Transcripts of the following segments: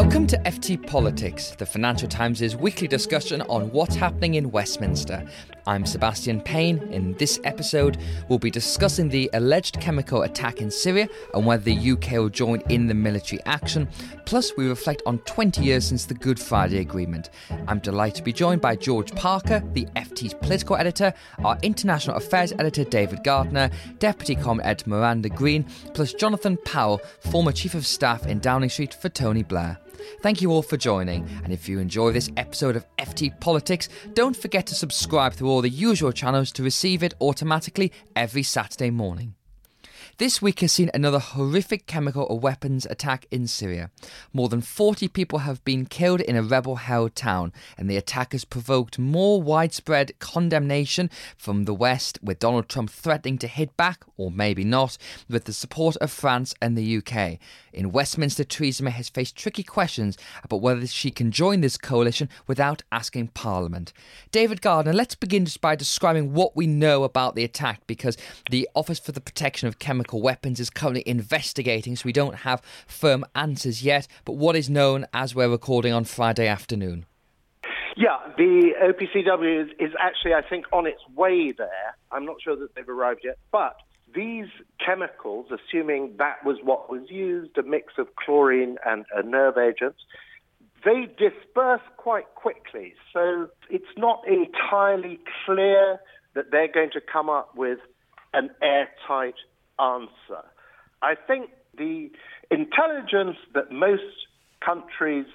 Welcome to FT Politics, the Financial Times' weekly discussion on what's happening in Westminster. I'm Sebastian Payne. In this episode, we'll be discussing the alleged chemical attack in Syria and whether the UK will join in the military action. Plus, we reflect on 20 years since the Good Friday Agreement. I'm delighted to be joined by George Parker, the FT's political editor, our international affairs editor David Gardner, deputy com editor Miranda Green, plus Jonathan Powell, former chief of staff in Downing Street for Tony Blair. Thank you all for joining, and if you enjoy this episode of FT Politics, don't forget to subscribe through all the usual channels to receive it automatically every Saturday morning. This week has seen another horrific chemical or weapons attack in Syria. More than 40 people have been killed in a rebel held town, and the attack has provoked more widespread condemnation from the West, with Donald Trump threatening to hit back, or maybe not, with the support of France and the UK. In Westminster, Theresa May has faced tricky questions about whether she can join this coalition without asking Parliament. David Gardner, let's begin just by describing what we know about the attack, because the Office for the Protection of Chemical weapons is currently investigating, so we don't have firm answers yet. But what is known as we're recording on Friday afternoon? Yeah, the OPCW is, is actually, I think, on its way there. I'm not sure that they've arrived yet, but these chemicals, assuming that was what was used, a mix of chlorine and uh, nerve agents, they disperse quite quickly. So it's not entirely clear that they're going to come up with an airtight answer. I think the intelligence that most countries,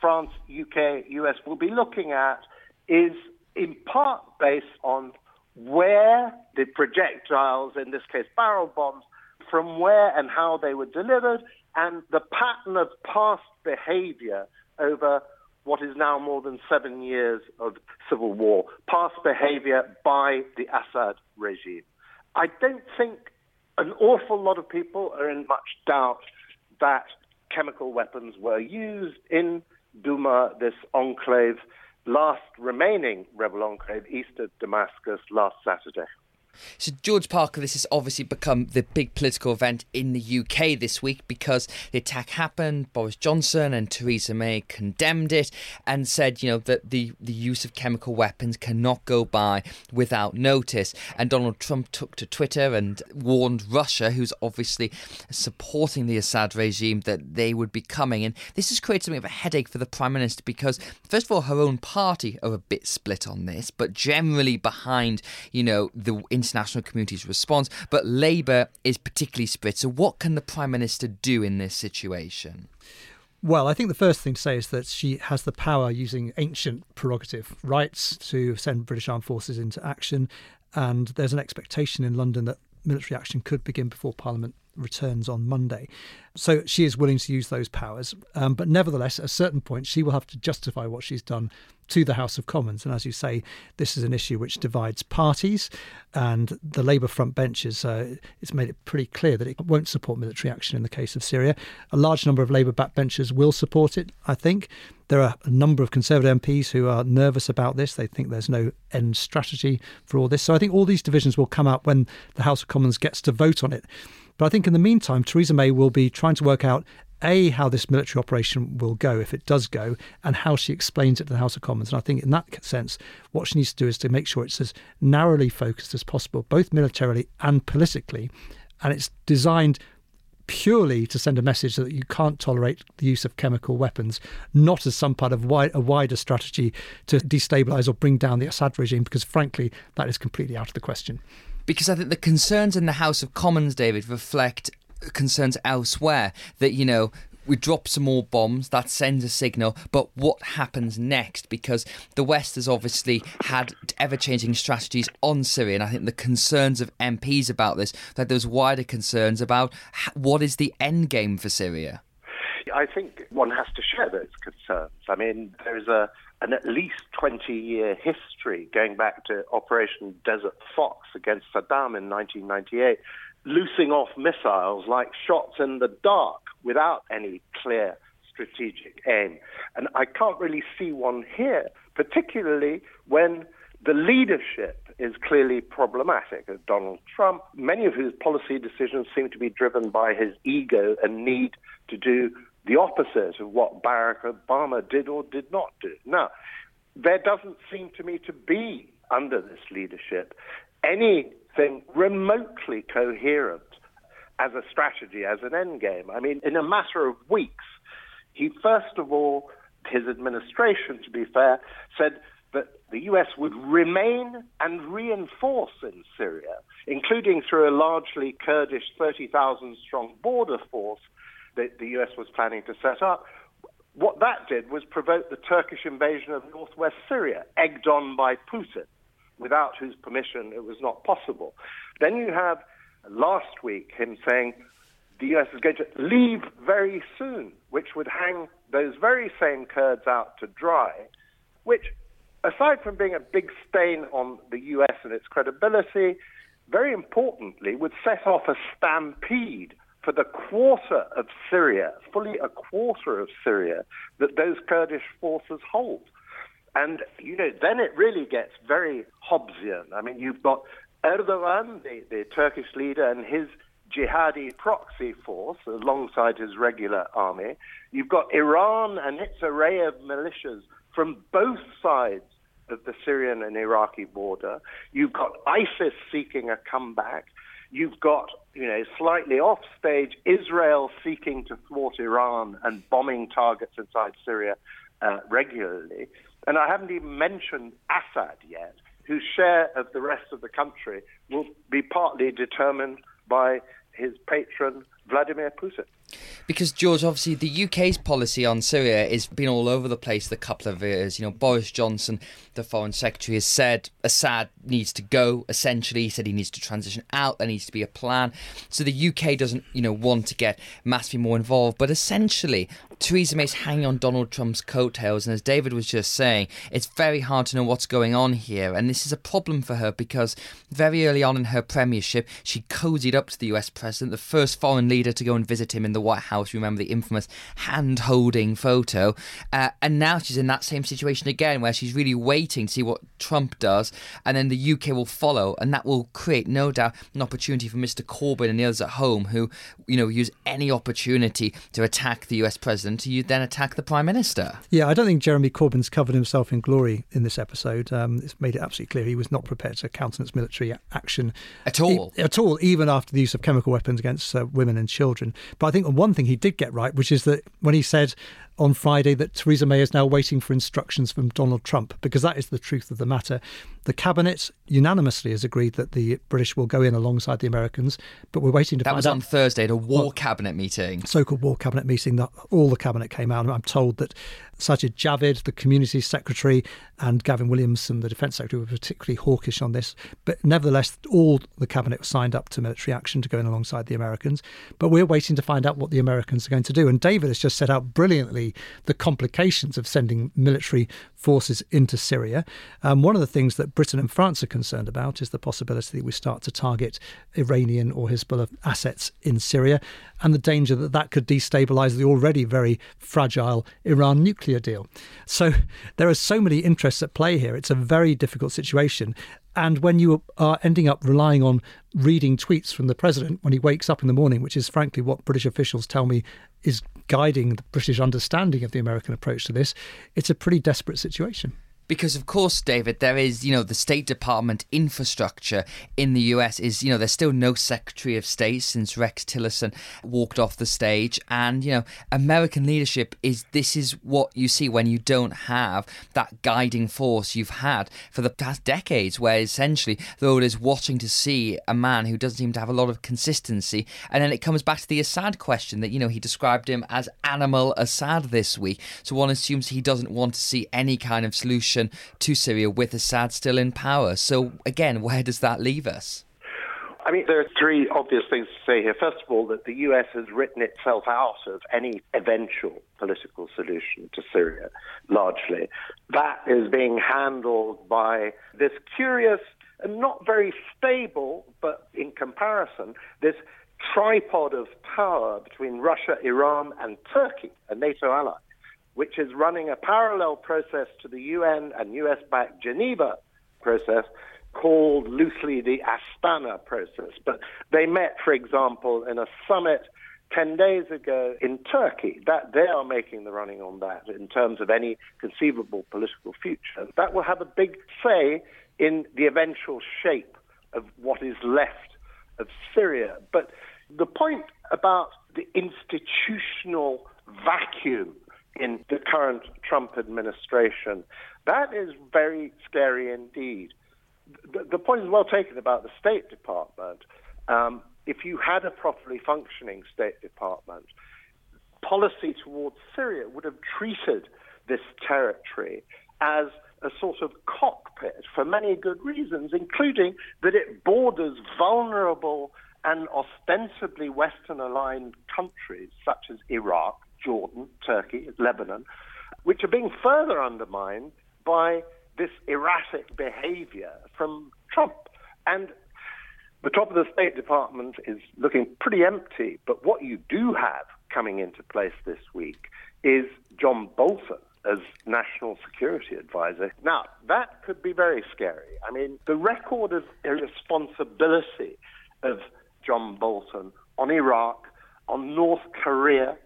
France, UK, US, will be looking at is in part based on where the projectiles, in this case barrel bombs, from where and how they were delivered, and the pattern of past behavior over what is now more than seven years of civil war, past behavior by the Assad regime. I don't think an awful lot of people are in much doubt that chemical weapons were used in Douma, this enclave, last remaining rebel enclave east of Damascus last Saturday. So, George Parker, this has obviously become the big political event in the UK this week because the attack happened. Boris Johnson and Theresa May condemned it and said, you know, that the, the use of chemical weapons cannot go by without notice. And Donald Trump took to Twitter and warned Russia, who's obviously supporting the Assad regime, that they would be coming. And this has created something of a headache for the Prime Minister because, first of all, her own party are a bit split on this, but generally behind, you know, the international community's response, but Labour is particularly split. So, what can the Prime Minister do in this situation? Well, I think the first thing to say is that she has the power using ancient prerogative rights to send British armed forces into action. And there's an expectation in London that military action could begin before Parliament returns on Monday. So she is willing to use those powers. Um, but nevertheless, at a certain point, she will have to justify what she's done to the House of Commons. And as you say, this is an issue which divides parties. And the Labour front benches, uh, it's made it pretty clear that it won't support military action in the case of Syria. A large number of Labour backbenchers will support it, I think. There are a number of Conservative MPs who are nervous about this. They think there's no end strategy for all this. So I think all these divisions will come out when the House of Commons gets to vote on it. But I think in the meantime, Theresa May will be trying to work out a, how this military operation will go if it does go, and how she explains it to the House of Commons. And I think in that sense, what she needs to do is to make sure it's as narrowly focused as possible, both militarily and politically. And it's designed purely to send a message that you can't tolerate the use of chemical weapons, not as some part of a wider strategy to destabilize or bring down the Assad regime, because frankly, that is completely out of the question because I think the concerns in the House of Commons, David, reflect concerns elsewhere that, you know, we drop some more bombs, that sends a signal, but what happens next? Because the West has obviously had ever changing strategies on Syria, and I think the concerns of MPs about this, that there's wider concerns about what is the end game for Syria. I think one has to share those concerns. I mean, there's a an at least 20 year history going back to Operation Desert Fox against Saddam in 1998, loosing off missiles like shots in the dark without any clear strategic aim. And I can't really see one here, particularly when the leadership is clearly problematic. Donald Trump, many of whose policy decisions seem to be driven by his ego and need to do the opposite of what Barack Obama did or did not do. Now, there doesn't seem to me to be, under this leadership, anything remotely coherent as a strategy, as an endgame. I mean, in a matter of weeks, he first of all, his administration, to be fair, said that the U.S. would remain and reinforce in Syria, including through a largely Kurdish 30,000 strong border force that the US was planning to set up. What that did was provoke the Turkish invasion of northwest Syria, egged on by Putin, without whose permission it was not possible. Then you have last week him saying the US is going to leave very soon, which would hang those very same Kurds out to dry, which, aside from being a big stain on the US and its credibility, very importantly, would set off a stampede for the quarter of Syria, fully a quarter of Syria, that those Kurdish forces hold. And, you know, then it really gets very Hobbesian. I mean, you've got Erdogan, the, the Turkish leader, and his jihadi proxy force alongside his regular army. You've got Iran and its array of militias from both sides of the Syrian and Iraqi border. You've got ISIS seeking a comeback. You've got, you know, slightly off stage Israel seeking to thwart Iran and bombing targets inside Syria uh, regularly. And I haven't even mentioned Assad yet, whose share of the rest of the country will be partly determined by his patron, Vladimir Putin. Because George, obviously, the UK's policy on Syria has been all over the place the couple of years. You know, Boris Johnson, the Foreign Secretary, has said Assad needs to go. Essentially, he said he needs to transition out. There needs to be a plan. So the UK doesn't, you know, want to get massively more involved. But essentially, Theresa May's hanging on Donald Trump's coattails, and as David was just saying, it's very hard to know what's going on here. And this is a problem for her because very early on in her premiership, she cozied up to the US president, the first foreign leader to go and visit him in the White House. Remember the infamous hand holding photo. Uh, and now she's in that same situation again, where she's really waiting to see what Trump does, and then the UK will follow, and that will create, no doubt, an opportunity for Mr. Corbyn and the others at home who, you know, use any opportunity to attack the US president you then attack the prime minister. Yeah, I don't think Jeremy Corbyn's covered himself in glory in this episode. Um, it's made it absolutely clear he was not prepared to countenance military action at all. E- at all, even after the use of chemical weapons against uh, women and children. But I think one thing he did get right, which is that when he said on Friday that Theresa May is now waiting for instructions from Donald Trump, because that is the truth of the matter. The cabinet unanimously has agreed that the British will go in alongside the Americans, but we're waiting to that find was on Thursday at a war well, cabinet meeting. So-called war cabinet meeting. That all the cabinet came out, and I'm told that Sajid Javid, the community secretary, and Gavin Williamson, the defence secretary, were particularly hawkish on this. But nevertheless, all the cabinet was signed up to military action to go in alongside the Americans. But we're waiting to find out what the Americans are going to do. And David has just set out brilliantly the complications of sending military forces into Syria. Um, one of the things that Britain and France are concerned about is the possibility that we start to target Iranian or Hezbollah assets in Syria and the danger that that could destabilise the already very fragile Iran nuclear deal. So there are so many interests at play here. It's a very difficult situation. And when you are ending up relying on reading tweets from the president when he wakes up in the morning, which is frankly what British officials tell me is guiding the British understanding of the American approach to this, it's a pretty desperate situation. Because of course, David, there is, you know, the State Department infrastructure in the US is, you know, there's still no Secretary of State since Rex Tillerson walked off the stage. And, you know, American leadership is this is what you see when you don't have that guiding force you've had for the past decades, where essentially the world is watching to see a man who doesn't seem to have a lot of consistency. And then it comes back to the Assad question that, you know, he described him as animal Assad this week. So one assumes he doesn't want to see any kind of solution to Syria with Assad still in power. So, again, where does that leave us? I mean, there are three obvious things to say here. First of all, that the US has written itself out of any eventual political solution to Syria, largely. That is being handled by this curious and not very stable, but in comparison, this tripod of power between Russia, Iran, and Turkey, a NATO ally which is running a parallel process to the UN and US backed Geneva process called loosely the Astana process. But they met, for example, in a summit 10 days ago in Turkey. That they are making the running on that in terms of any conceivable political future. That will have a big say in the eventual shape of what is left of Syria. But the point about the institutional vacuum in the current Trump administration. That is very scary indeed. The, the point is well taken about the State Department. Um, if you had a properly functioning State Department, policy towards Syria would have treated this territory as a sort of cockpit for many good reasons, including that it borders vulnerable and ostensibly Western aligned countries such as Iraq, Jordan, Turkey, Lebanon, which are being further undermined by this erratic behavior from Trump. And the top of the State Department is looking pretty empty, but what you do have coming into place this week is John Bolton as National Security Advisor. Now, that could be very scary. I mean, the record of irresponsibility of John Bolton on Iraq, on North Korea,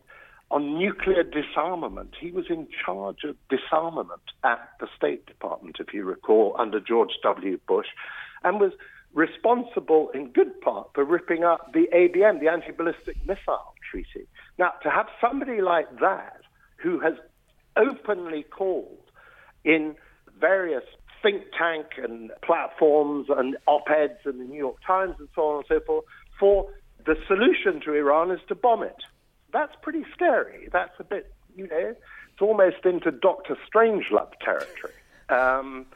on nuclear disarmament. He was in charge of disarmament at the State Department, if you recall, under George W. Bush, and was responsible in good part for ripping up the ABM, the Anti Ballistic Missile Treaty. Now, to have somebody like that who has openly called in various think tank and platforms and op eds in the New York Times and so on and so forth for the solution to Iran is to bomb it that's pretty scary. That's a bit, you know, it's almost into Doctor Strangelove territory. Um,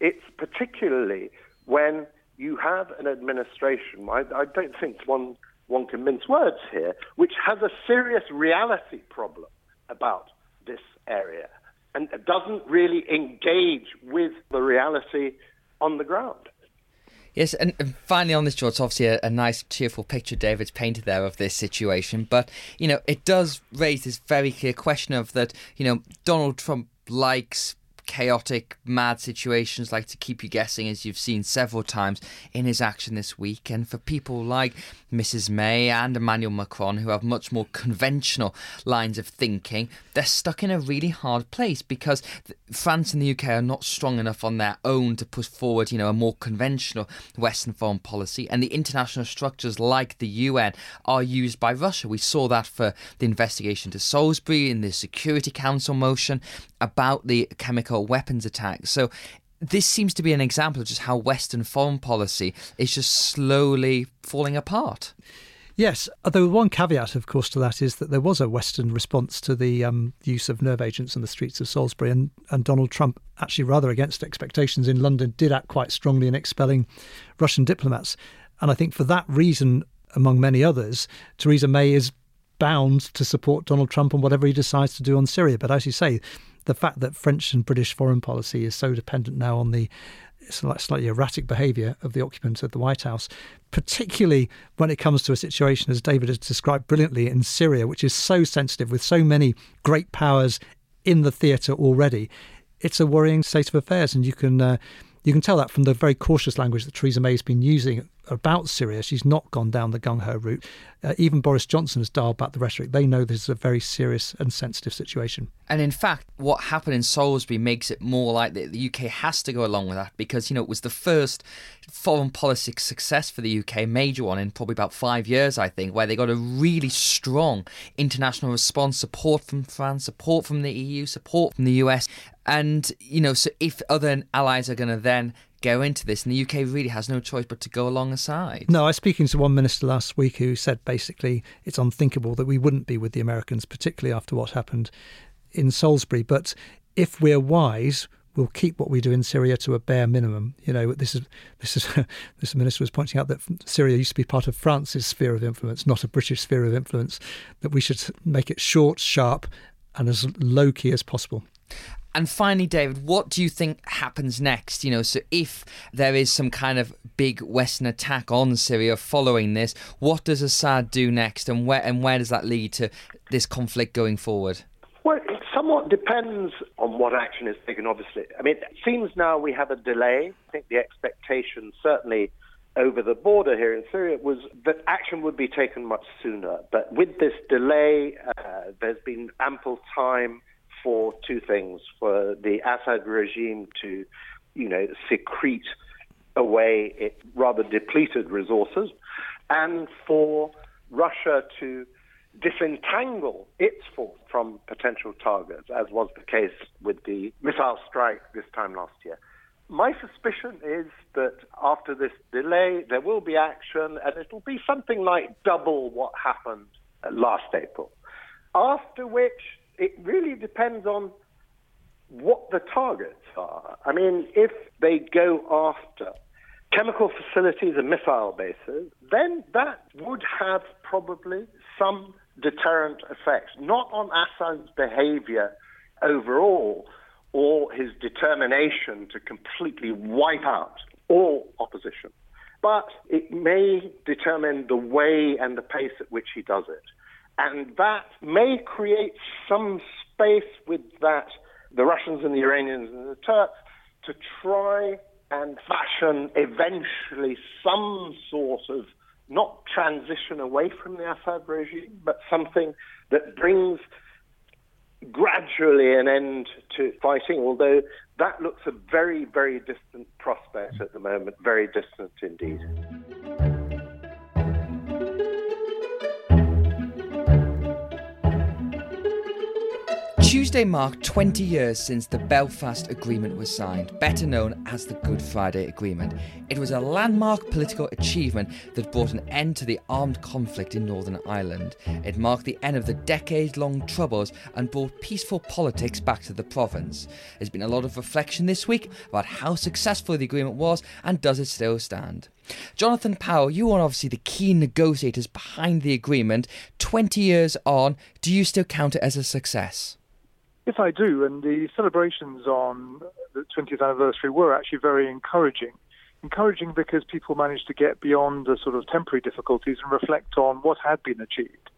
it's particularly when you have an administration, I, I don't think one, one can mince words here, which has a serious reality problem about this area and doesn't really engage with the reality on the ground. Yes, and, finally on this, George, it's obviously a, a, nice, cheerful picture David's painted there of this situation. But, you know, it does raise this very clear question of that, you know, Donald Trump likes chaotic, mad situations like to keep you guessing, as you've seen several times in his action this week. And for people like Mrs. May and Emmanuel Macron, who have much more conventional lines of thinking, they're stuck in a really hard place because France and the UK are not strong enough on their own to push forward, you know, a more conventional Western foreign policy. And the international structures like the UN are used by Russia. We saw that for the investigation to Salisbury in the Security Council motion about the chemical weapons attack. So this seems to be an example of just how Western foreign policy is just slowly falling apart. Yes, although one caveat, of course, to that is that there was a Western response to the um, use of nerve agents in the streets of Salisbury, and, and Donald Trump, actually rather against expectations in London, did act quite strongly in expelling Russian diplomats. And I think for that reason, among many others, Theresa May is bound to support Donald Trump on whatever he decides to do on Syria. But as you say, the fact that French and British foreign policy is so dependent now on the slightly erratic behaviour of the occupants of the White House, particularly when it comes to a situation, as David has described brilliantly, in Syria, which is so sensitive with so many great powers in the theatre already. It's a worrying state of affairs, and you can uh, you can tell that from the very cautious language that Theresa May has been using about Syria. She's not gone down the gung ho route. Uh, even Boris Johnson has dialed back the rhetoric. They know this is a very serious and sensitive situation. And in fact, what happened in Salisbury makes it more likely the UK has to go along with that because, you know, it was the first foreign policy success for the UK, major one in probably about five years, I think, where they got a really strong international response, support from France, support from the EU, support from the US. And, you know, so if other allies are going to then go into this, and the UK really has no choice but to go along aside. No, I was speaking to one minister last week who said basically it's unthinkable that we wouldn't be with the Americans, particularly after what happened in Salisbury. But if we're wise, we'll keep what we do in Syria to a bare minimum. You know, this is this is this minister was pointing out that Syria used to be part of France's sphere of influence, not a British sphere of influence. That we should make it short, sharp, and as low key as possible. And finally, David, what do you think happens next? You know, so if there is some kind of big Western attack on Syria following this, what does Assad do next, and where and where does that lead to this conflict going forward? Well, it somewhat depends on what action is taken, obviously. I mean, it seems now we have a delay. I think the expectation, certainly over the border here in Syria, was that action would be taken much sooner. But with this delay, uh, there's been ample time for two things for the Assad regime to, you know, secrete away its rather depleted resources, and for Russia to disentangle its force from potential targets, as was the case with the missile strike this time last year. My suspicion is that after this delay, there will be action, and it'll be something like double what happened last April. After which, it really depends on what the targets are. I mean, if they go after chemical facilities and missile bases, then that would have probably some deterrent effects, not on Assad's behavior overall or his determination to completely wipe out all opposition, but it may determine the way and the pace at which he does it. And that may create some space with that, the Russians and the Iranians and the Turks, to try and fashion eventually some sort of not transition away from the Assad regime, but something that brings gradually an end to fighting, although that looks a very, very distant prospect at the moment, very distant indeed. Tuesday marked 20 years since the Belfast Agreement was signed, better known as the Good Friday Agreement. It was a landmark political achievement that brought an end to the armed conflict in Northern Ireland. It marked the end of the decades long troubles and brought peaceful politics back to the province. There's been a lot of reflection this week about how successful the agreement was and does it still stand. Jonathan Powell, you are obviously the key negotiators behind the agreement. 20 years on, do you still count it as a success? Yes, I do. And the celebrations on the 20th anniversary were actually very encouraging. Encouraging because people managed to get beyond the sort of temporary difficulties and reflect on what had been achieved.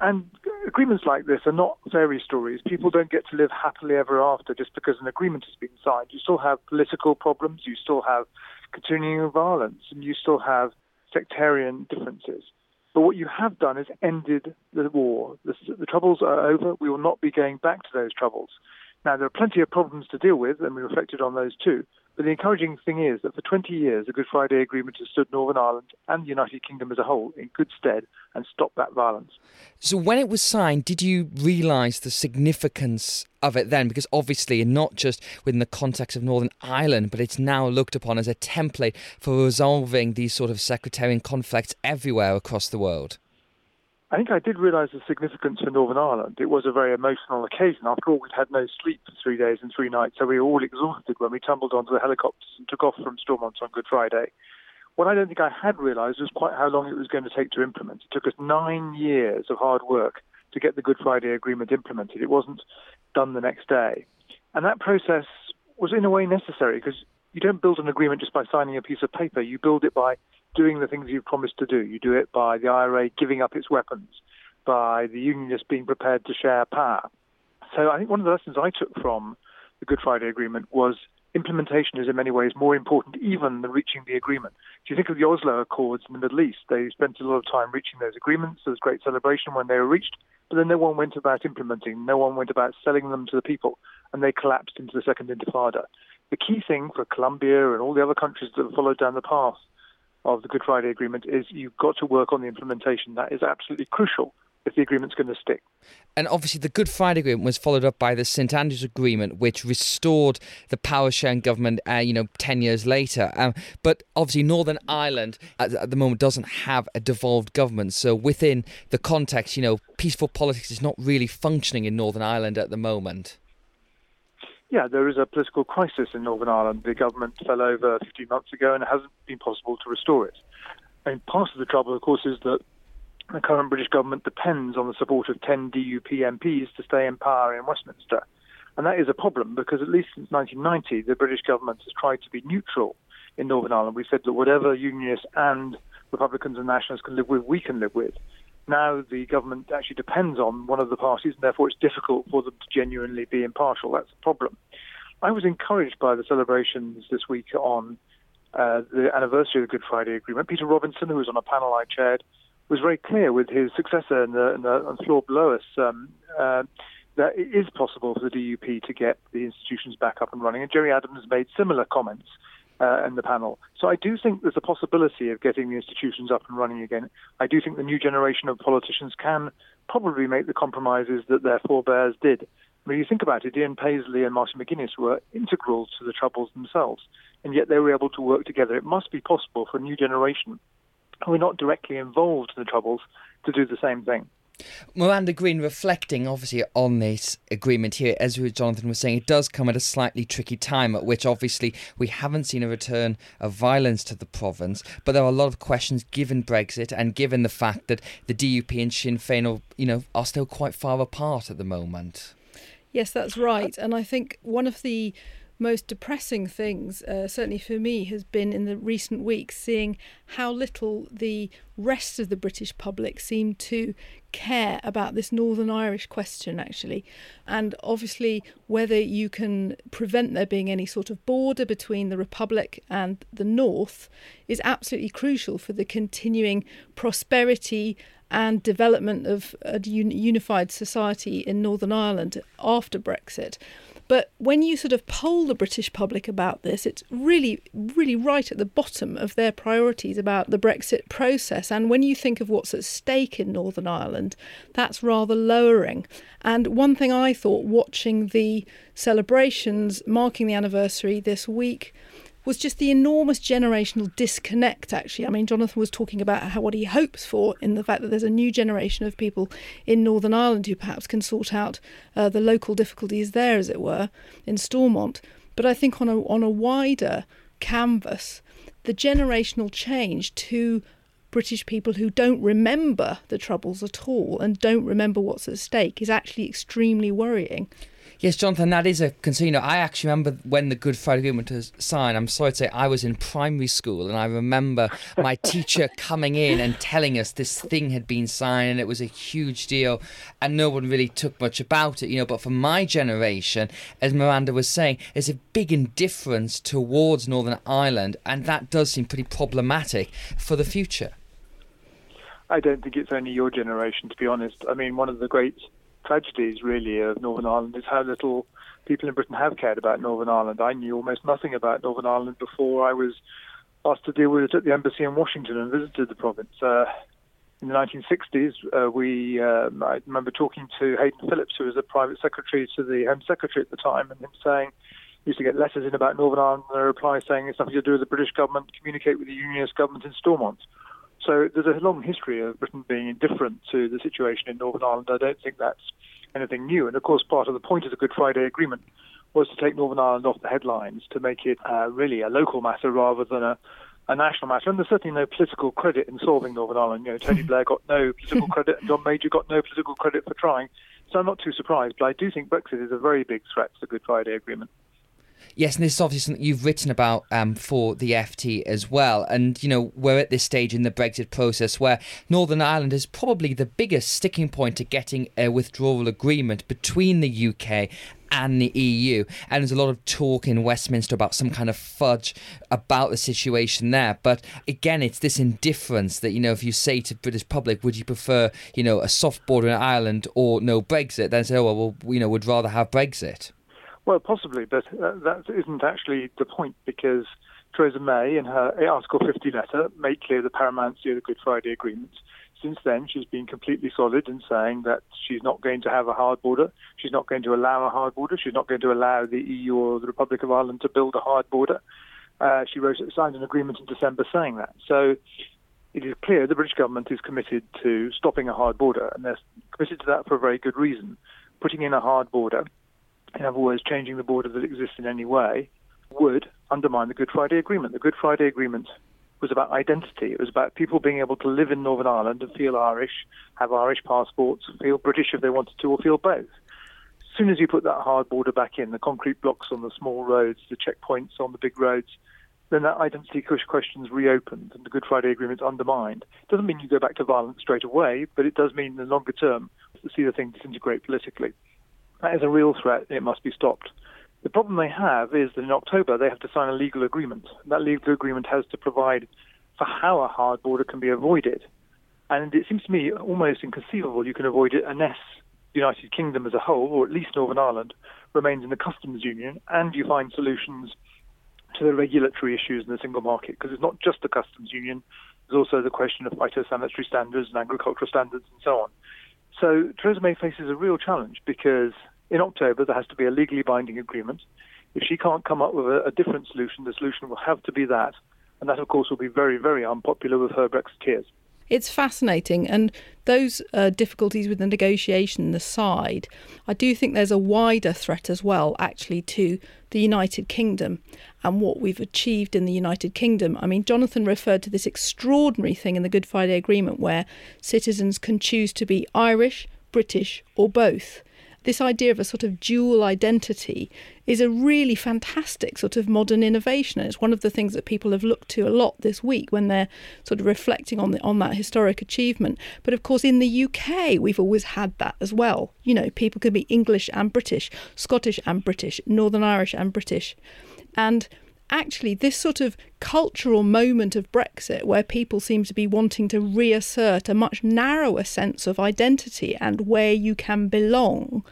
And agreements like this are not fairy stories. People don't get to live happily ever after just because an agreement has been signed. You still have political problems, you still have continuing violence, and you still have sectarian differences. But what you have done is ended the war. The, the, troubles are over. We will not be going back to those troubles. Now, there are plenty of problems to deal with, and we reflected on those too. But the encouraging thing is that for 20 years, the Good Friday Agreement has stood Northern Ireland and the United Kingdom as a whole in good stead and stopped that violence. So, when it was signed, did you realise the significance of it then? Because obviously, not just within the context of Northern Ireland, but it's now looked upon as a template for resolving these sort of sectarian conflicts everywhere across the world. I think I did realise the significance for Northern Ireland. It was a very emotional occasion. After all, we'd had no sleep for three days and three nights, so we were all exhausted when we tumbled onto the helicopters and took off from Stormont on Good Friday. What I don't think I had realised was quite how long it was going to take to implement. It took us nine years of hard work to get the Good Friday Agreement implemented. It wasn't done the next day. And that process was in a way necessary because you don't build an agreement just by signing a piece of paper. You build it by doing the things you've promised to do. You do it by the IRA giving up its weapons, by the unionists being prepared to share power. So I think one of the lessons I took from the Good Friday Agreement was implementation is in many ways more important even than reaching the agreement. If you think of the Oslo Accords in the Middle East, they spent a lot of time reaching those agreements. There was great celebration when they were reached, but then no one went about implementing, no one went about selling them to the people, and they collapsed into the Second Intifada. The key thing for Colombia and all the other countries that have followed down the path of the Good Friday Agreement is you've got to work on the implementation. That is absolutely crucial if the agreement's going to stick. And obviously, the Good Friday Agreement was followed up by the St Andrews Agreement, which restored the power sharing government. Uh, you know, ten years later. Um, but obviously, Northern Ireland at, at, the moment doesn't have a devolved government. So within the context, you know, peaceful politics is not really functioning in Northern Ireland at the moment. Yeah, there is a political crisis in Northern Ireland. The government fell over 15 months ago, and it hasn't been possible to restore it. And part of the trouble, of course, is that the current British government depends on the support of 10 DUP MPs to stay in power in Westminster. And that is a problem because at least since 1990, the British government has tried to be neutral in Northern Ireland. We've said that whatever Unionists and Republicans and Nationalists can live with, we can live with. Now the government actually depends on one of the parties, and therefore it's difficult for them to genuinely be impartial. That's the problem. I was encouraged by the celebrations this week on uh, the anniversary of the Good Friday Agreement. Peter Robinson, who was on a panel I chaired, was very clear with his successor in the, in the, floor below us um, uh, that it is possible for the DUP to get the institutions back up and running. And Gerry Adams made similar comments uh, in the panel. So I do think there's a possibility of getting the institutions up and running again. I do think the new generation of politicians can probably make the compromises that their forebears did. When you think about it, Ian Paisley and Martin McGuinness were integral to the Troubles themselves, and yet they were able to work together. It must be possible for a new generation who are not directly involved in the Troubles to do the same thing. Miranda Green reflecting obviously on this agreement here, as Jonathan was saying, it does come at a slightly tricky time at which obviously we haven't seen a return of violence to the province, but there are a lot of questions given Brexit and given the fact that the DUP and Sinn Féin are, you know, are still quite far apart at the moment. Yes, that's right. And I think one of the most depressing things, uh, certainly for me, has been in the recent weeks seeing how little the rest of the British public seem to care about this Northern Irish question, actually. And obviously, whether you can prevent there being any sort of border between the Republic and the North is absolutely crucial for the continuing prosperity and development of a unified society in Northern Ireland after Brexit. But when you sort of poll the British public about this, it's really, really right at the bottom of their priorities about the Brexit process. And when you think of what's at stake in Northern Ireland, that's rather lowering. And one thing I thought watching the celebrations marking the anniversary this week was just the enormous generational disconnect, actually. I mean, Jonathan was talking about how what he hopes for in the fact that there's a new generation of people in Northern Ireland who perhaps can sort out uh, the local difficulties there, as it were, in Stormont. But I think on a, on a wider canvas, the generational change to British people who don't remember the Troubles at all and don't remember what's at stake is actually extremely worrying. Yes, Jonathan, that is a know, I actually remember when the Good Friday Agreement was signed. I'm sorry to say I was in primary school, and I remember my teacher coming in and telling us this thing had been signed, and it was a huge deal, and no one really took much about it. You know, but for my generation, as Miranda was saying, there's a big indifference towards Northern Ireland, and that does seem pretty problematic for the future. I don't think it's only your generation, to be honest. I mean, one of the great tragedies, really, of Northern Ireland is how little people in Britain have cared about Northern Ireland. I knew almost nothing about Northern Ireland before I was asked to deal with it at the embassy in Washington and visited the province. Uh, in the 1960s, uh, we um, I remember talking to Hayden Phillips, who was the private secretary to the Home Secretary at the time, and him saying used to get letters in about Northern Ireland, and a reply saying it's nothing to do with the British government. Communicate with the Unionist government in Stormont. So there's a long history of Britain being indifferent to the situation in Northern Ireland. I don't think that's anything new. And of course, part of the point of the Good Friday Agreement was to take Northern Ireland off the headlines, to make it uh, really a local matter rather than a, a national matter. And there's certainly no political credit in solving Northern Ireland. You know, Tony Blair got no political credit, and John Major got no political credit for trying. So I'm not too surprised. But I do think Brexit is a very big threat to the Good Friday Agreement. Yes, and this is obviously something you've written about um, for the FT as well. And, you know, we're at this stage in the Brexit process where Northern Ireland is probably the biggest sticking point to getting a withdrawal agreement between the UK and the EU. And there's a lot of talk in Westminster about some kind of fudge about the situation there. But again, it's this indifference that, you know, if you say to British public, would you prefer, you know, a soft border in Ireland or no Brexit, then say, oh, well, well you know, we'd rather have Brexit. Well, possibly, but uh, that isn't actually the point because Theresa May, in her Article 50 letter, made clear the paramountcy of the Good Friday Agreement. Since then, she's been completely solid in saying that she's not going to have a hard border. She's not going to allow a hard border. She's not going to allow the EU or the Republic of Ireland to build a hard border. Uh, she wrote, signed an agreement in December saying that. So it is clear the British government is committed to stopping a hard border, and they're committed to that for a very good reason. Putting in a hard border in other words, changing the border that exists in any way, would undermine the Good Friday Agreement. The Good Friday Agreement was about identity. It was about people being able to live in Northern Ireland and feel Irish, have Irish passports, feel British if they wanted to, or feel both. As soon as you put that hard border back in, the concrete blocks on the small roads, the checkpoints on the big roads, then that identity question's reopened and the Good Friday Agreement's undermined. It doesn't mean you go back to violence straight away, but it does mean in the longer term to see the thing disintegrate politically. That is a real threat. It must be stopped. The problem they have is that in October they have to sign a legal agreement. That legal agreement has to provide for how a hard border can be avoided. And it seems to me almost inconceivable you can avoid it unless the United Kingdom as a whole, or at least Northern Ireland, remains in the customs union and you find solutions to the regulatory issues in the single market. Because it's not just the customs union, there's also the question of phytosanitary standards and agricultural standards and so on. So Theresa May faces a real challenge because in October there has to be a legally binding agreement. If she can't come up with a, a different solution, the solution will have to be that. And that, of course, will be very, very unpopular with her Brexiteers. It's fascinating. And those uh, difficulties with the negotiation aside, I do think there's a wider threat as well, actually, to the United Kingdom and what we've achieved in the United Kingdom. I mean, Jonathan referred to this extraordinary thing in the Good Friday Agreement where citizens can choose to be Irish, British, or both this idea of a sort of dual identity is a really fantastic sort of modern innovation. And it's one of the things that people have looked to a lot this week when they're sort of reflecting on the, on that historic achievement. But of course, in the UK, we've always had that as well. You know, people can be English and British, Scottish and British, Northern Irish and British. And actually this sort of cultural moment of Brexit where people seem to be wanting to reassert a much narrower sense of identity and where you can belong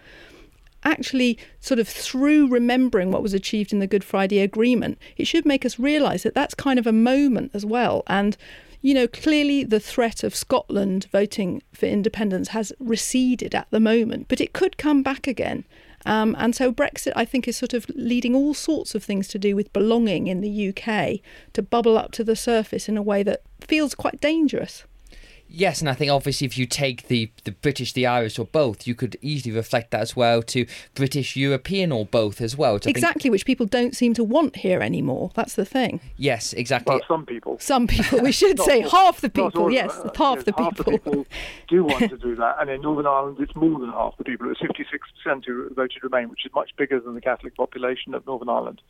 actually sort of through remembering what was achieved in the Good Friday Agreement, it should make us realise that that's kind of a moment as well. And, you know, clearly the threat of Scotland voting for independence has receded at the moment, but it could come back again. Um, and so Brexit, I think, is sort of leading all sorts of things to do with belonging in the UK to bubble up to the surface in a way that feels quite dangerous. Yes, and I think obviously if you take the, the British, the Irish, or both, you could easily reflect that as well to British, European, or both as well. Exactly, think... which people don't seem to want here anymore. That's the thing. Yes, exactly. Well, some people. Some people. We should say all, half the people. All, yes, uh, half, yes, the half people. the people do want to do that, and in Northern Ireland, it's more than half the people. It's 56% who voted Remain, which is much bigger than the Catholic population of Northern Ireland.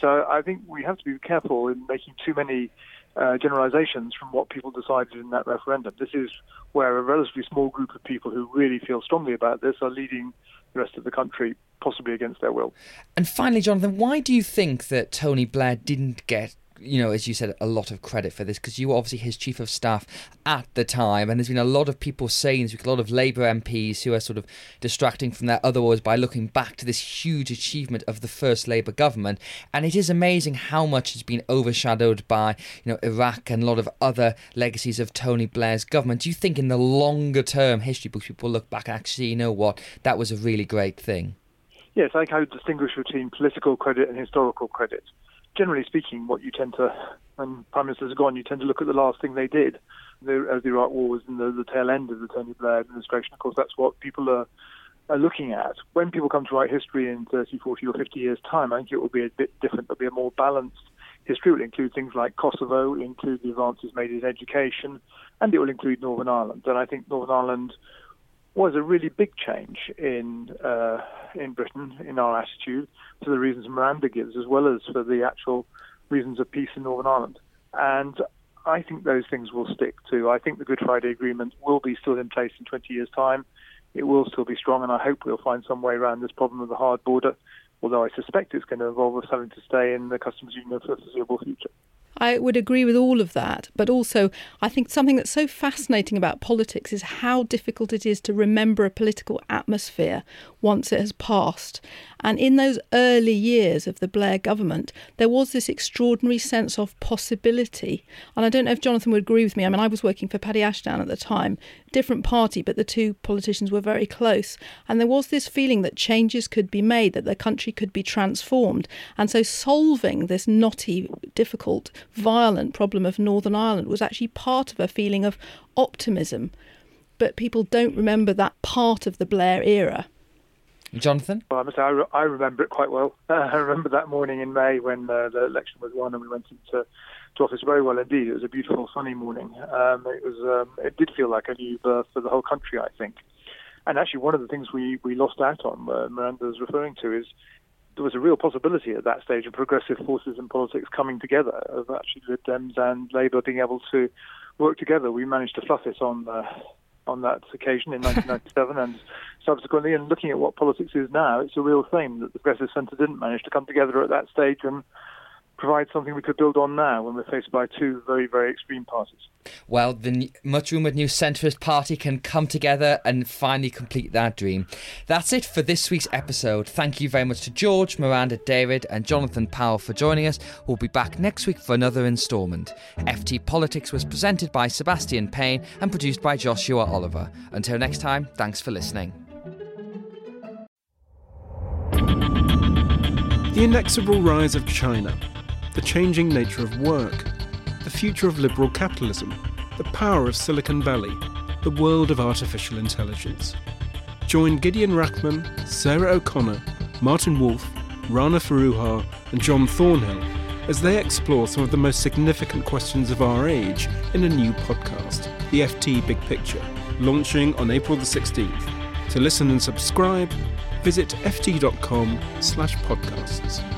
So I think we have to be careful in making too many uh, generalizations from what people decided in that referendum. This is where a relatively small group of people who really feel strongly about this are leading the rest of the country, possibly against their will. And finally, Jonathan, why do you think that Tony Blair didn't get you know, as you said, a lot of credit for this because you were obviously his chief of staff at the time, and there's been a lot of people saying this, a lot of Labour MPs who are sort of distracting from their other by looking back to this huge achievement of the first Labour government, and it is amazing how much has been overshadowed by you know Iraq and a lot of other legacies of Tony Blair's government. Do you think in the longer term history books people look back and actually, you know what, that was a really great thing? Yes, I think I would distinguish between political credit and historical credit generally speaking, what you tend to, when prime ministers are gone, you tend to look at the last thing they did. The, as the Iraq War was in the, the tail end of the Tony Blair administration, of course, that's what people are, are looking at. When people come to write history in 30, 40, or 50 years' time, I think it will be a bit different. There'll be a more balanced history. It will include things like Kosovo, it will include the advances made in education, and it will include Northern Ireland. And I think Northern Ireland was a really big change in uh, in Britain in our attitude for the reasons Miranda gives, as well as for the actual reasons of peace in Northern Ireland. And I think those things will stick too. I think the Good Friday Agreement will be still in place in 20 years' time. It will still be strong, and I hope we'll find some way around this problem of the hard border. Although I suspect it's going to involve us having to stay in the customs union for the foreseeable future. I would agree with all of that, but also I think something that's so fascinating about politics is how difficult it is to remember a political atmosphere once it has passed. And in those early years of the Blair government, there was this extraordinary sense of possibility. And I don't know if Jonathan would agree with me. I mean, I was working for Paddy Ashdown at the time, different party, but the two politicians were very close. And there was this feeling that changes could be made, that the country could be transformed. And so solving this knotty, difficult violent problem of Northern Ireland was actually part of a feeling of optimism. But people don't remember that part of the Blair era. Jonathan? Well, I must say, I, re- I remember it quite well. Uh, I remember that morning in May when uh, the election was won and we went into to office very well indeed. It was a beautiful, sunny morning. Um, it was. Um, it did feel like a new birth for the whole country, I think. And actually, one of the things we, we lost out on, uh, Miranda was referring to, is there was a real possibility at that stage of progressive forces in politics coming together, of actually Lib Dems and Labour being able to work together. We managed to fluff it on uh, on that occasion in 1997 and subsequently. And looking at what politics is now, it's a real shame that the Progressive Centre didn't manage to come together at that stage and provide something we could build on now when we're faced by two very, very extreme parties. Well, the much rumoured new centrist party can come together and finally complete that dream. That's it for this week's episode. Thank you very much to George, Miranda, David, and Jonathan Powell for joining us. We'll be back next week for another instalment. FT Politics was presented by Sebastian Payne and produced by Joshua Oliver. Until next time, thanks for listening. The inexorable rise of China the changing nature of work, the future of liberal capitalism, the power of Silicon Valley, the world of artificial intelligence. Join Gideon Rachman, Sarah O'Connor, Martin Wolf, Rana Foroohar, and John Thornhill as they explore some of the most significant questions of our age in a new podcast, The FT Big Picture, launching on April the 16th. To listen and subscribe, visit ft.com slash podcasts.